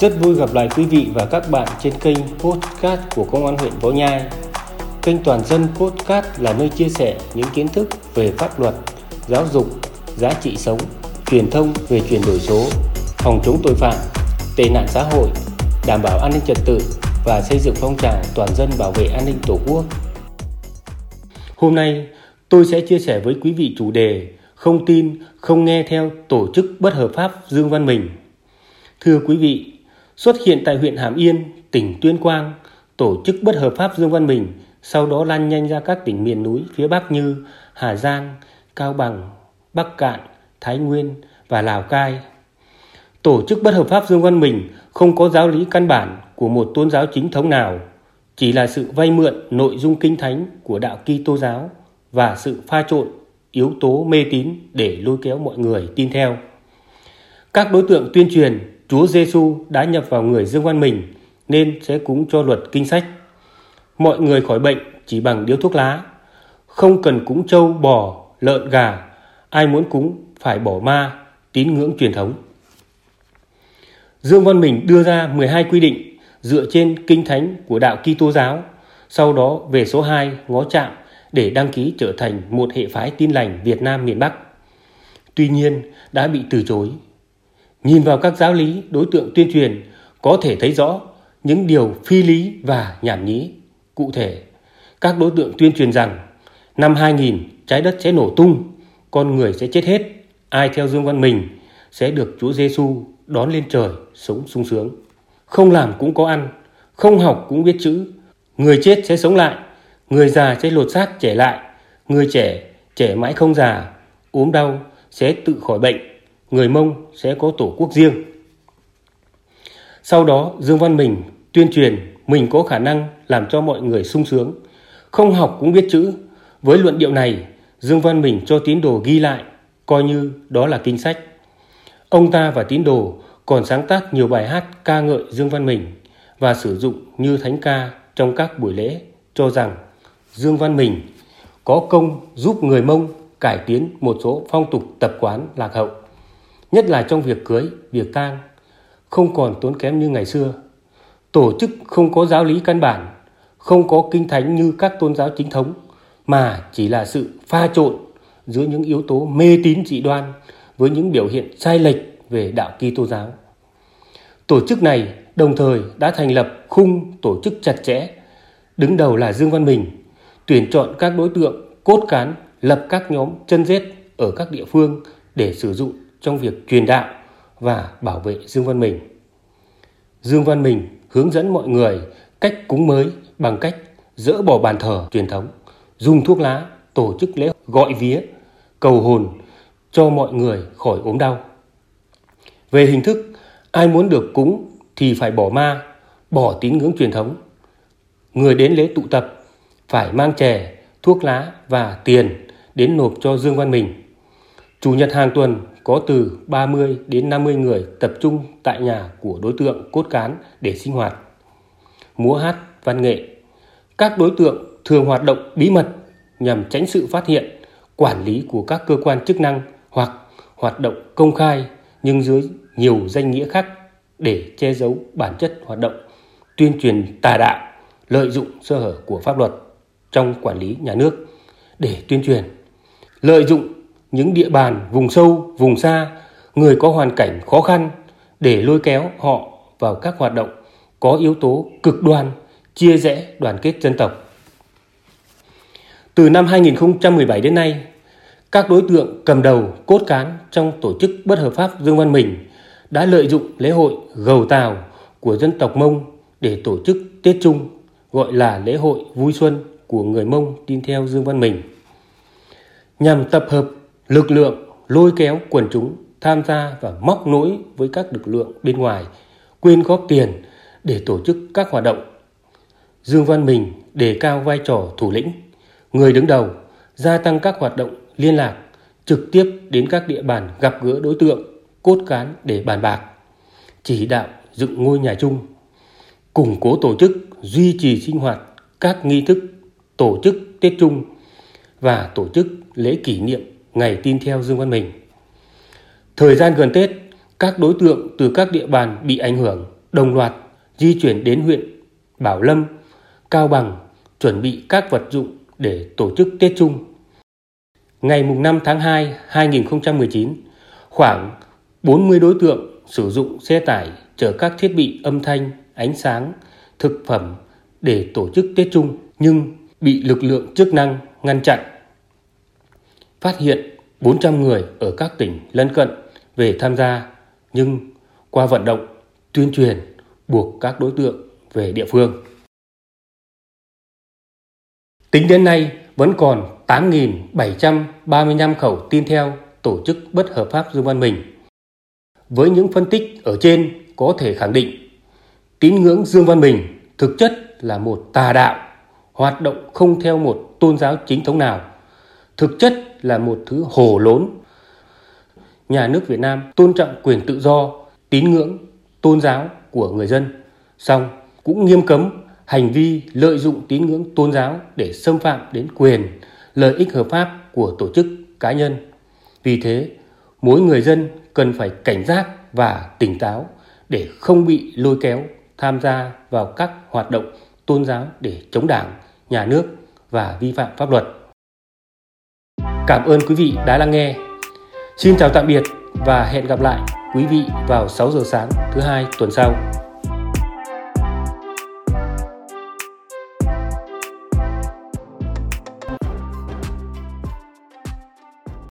Rất vui gặp lại quý vị và các bạn trên kênh Podcast của Công an huyện Võ Nhai. Kênh Toàn dân Podcast là nơi chia sẻ những kiến thức về pháp luật, giáo dục, giá trị sống, truyền thông về chuyển đổi số, phòng chống tội phạm, tệ nạn xã hội, đảm bảo an ninh trật tự và xây dựng phong trào toàn dân bảo vệ an ninh Tổ quốc. Hôm nay, tôi sẽ chia sẻ với quý vị chủ đề không tin, không nghe theo tổ chức bất hợp pháp Dương Văn Mình. Thưa quý vị, xuất hiện tại huyện Hàm Yên, tỉnh Tuyên Quang, tổ chức bất hợp pháp Dương Văn Mình sau đó lan nhanh ra các tỉnh miền núi phía Bắc như Hà Giang, Cao Bằng, Bắc Cạn, Thái Nguyên và Lào Cai. Tổ chức bất hợp pháp Dương Văn Mình không có giáo lý căn bản của một tôn giáo chính thống nào, chỉ là sự vay mượn nội dung kinh thánh của đạo Kitô giáo và sự pha trộn yếu tố mê tín để lôi kéo mọi người tin theo. Các đối tượng tuyên truyền Chúa Giêsu đã nhập vào người Dương Văn Mình nên sẽ cúng cho luật kinh sách. Mọi người khỏi bệnh chỉ bằng điếu thuốc lá, không cần cúng trâu, bò, lợn, gà, ai muốn cúng phải bỏ ma, tín ngưỡng truyền thống. Dương Văn Mình đưa ra 12 quy định dựa trên kinh thánh của đạo Kitô giáo, sau đó về số 2 ngó chạm để đăng ký trở thành một hệ phái tin lành Việt Nam miền Bắc. Tuy nhiên đã bị từ chối. Nhìn vào các giáo lý đối tượng tuyên truyền có thể thấy rõ những điều phi lý và nhảm nhí. Cụ thể, các đối tượng tuyên truyền rằng năm 2000 trái đất sẽ nổ tung, con người sẽ chết hết, ai theo Dương Văn Mình sẽ được Chúa Giêsu đón lên trời sống sung sướng. Không làm cũng có ăn, không học cũng biết chữ, người chết sẽ sống lại, người già sẽ lột xác trẻ lại, người trẻ trẻ mãi không già, ốm đau sẽ tự khỏi bệnh, người Mông sẽ có tổ quốc riêng. Sau đó Dương Văn Mình tuyên truyền mình có khả năng làm cho mọi người sung sướng, không học cũng biết chữ. Với luận điệu này, Dương Văn Mình cho tín đồ ghi lại, coi như đó là kinh sách. Ông ta và tín đồ còn sáng tác nhiều bài hát ca ngợi Dương Văn Mình và sử dụng như thánh ca trong các buổi lễ cho rằng Dương Văn Mình có công giúp người Mông cải tiến một số phong tục tập quán lạc hậu, nhất là trong việc cưới, việc tang, không còn tốn kém như ngày xưa. Tổ chức không có giáo lý căn bản, không có kinh thánh như các tôn giáo chính thống, mà chỉ là sự pha trộn giữa những yếu tố mê tín dị đoan với những biểu hiện sai lệch về đạo Kitô giáo. Tổ chức này đồng thời đã thành lập khung tổ chức chặt chẽ, đứng đầu là Dương Văn Bình, tuyển chọn các đối tượng cốt cán lập các nhóm chân rết ở các địa phương để sử dụng trong việc truyền đạo và bảo vệ Dương Văn Mình. Dương Văn Mình hướng dẫn mọi người cách cúng mới bằng cách dỡ bỏ bàn thờ truyền thống, dùng thuốc lá, tổ chức lễ gọi vía, cầu hồn cho mọi người khỏi ốm đau. Về hình thức, ai muốn được cúng thì phải bỏ ma, bỏ tín ngưỡng truyền thống. Người đến lễ tụ tập phải mang chè, thuốc lá và tiền đến nộp cho Dương Văn Mình. Chủ nhật hàng tuần có từ 30 đến 50 người tập trung tại nhà của đối tượng cốt cán để sinh hoạt. Múa hát, văn nghệ. Các đối tượng thường hoạt động bí mật nhằm tránh sự phát hiện, quản lý của các cơ quan chức năng hoặc hoạt động công khai nhưng dưới nhiều danh nghĩa khác để che giấu bản chất hoạt động, tuyên truyền tà đạo, lợi dụng sơ hở của pháp luật trong quản lý nhà nước để tuyên truyền, lợi dụng những địa bàn vùng sâu, vùng xa, người có hoàn cảnh khó khăn để lôi kéo họ vào các hoạt động có yếu tố cực đoan, chia rẽ đoàn kết dân tộc. Từ năm 2017 đến nay, các đối tượng cầm đầu cốt cán trong tổ chức bất hợp pháp Dương Văn Mình đã lợi dụng lễ hội gầu tàu của dân tộc Mông để tổ chức Tết Trung, gọi là lễ hội vui xuân của người Mông tin theo Dương Văn Mình. Nhằm tập hợp lực lượng lôi kéo quần chúng tham gia và móc nối với các lực lượng bên ngoài quyên góp tiền để tổ chức các hoạt động. Dương Văn Mình đề cao vai trò thủ lĩnh, người đứng đầu, gia tăng các hoạt động liên lạc trực tiếp đến các địa bàn gặp gỡ đối tượng, cốt cán để bàn bạc, chỉ đạo dựng ngôi nhà chung, củng cố tổ chức, duy trì sinh hoạt các nghi thức tổ chức Tết Trung và tổ chức lễ kỷ niệm ngày tin theo Dương Văn Mình. Thời gian gần Tết, các đối tượng từ các địa bàn bị ảnh hưởng đồng loạt di chuyển đến huyện Bảo Lâm, Cao Bằng chuẩn bị các vật dụng để tổ chức Tết Trung. Ngày 5 tháng 2, 2019, khoảng 40 đối tượng sử dụng xe tải chở các thiết bị âm thanh, ánh sáng, thực phẩm để tổ chức Tết Trung nhưng bị lực lượng chức năng ngăn chặn. Phát hiện 400 người ở các tỉnh lân cận về tham gia nhưng qua vận động, tuyên truyền buộc các đối tượng về địa phương. Tính đến nay vẫn còn 8.735 khẩu tin theo tổ chức bất hợp pháp Dương Văn Mình. Với những phân tích ở trên có thể khẳng định tín ngưỡng Dương Văn Mình thực chất là một tà đạo, hoạt động không theo một tôn giáo chính thống nào, thực chất là một thứ hồ lốn. Nhà nước Việt Nam tôn trọng quyền tự do, tín ngưỡng, tôn giáo của người dân, song cũng nghiêm cấm hành vi lợi dụng tín ngưỡng tôn giáo để xâm phạm đến quyền, lợi ích hợp pháp của tổ chức cá nhân. Vì thế, mỗi người dân cần phải cảnh giác và tỉnh táo để không bị lôi kéo tham gia vào các hoạt động tôn giáo để chống đảng, nhà nước và vi phạm pháp luật. Cảm ơn quý vị đã lắng nghe. Xin chào tạm biệt và hẹn gặp lại quý vị vào 6 giờ sáng thứ hai tuần sau.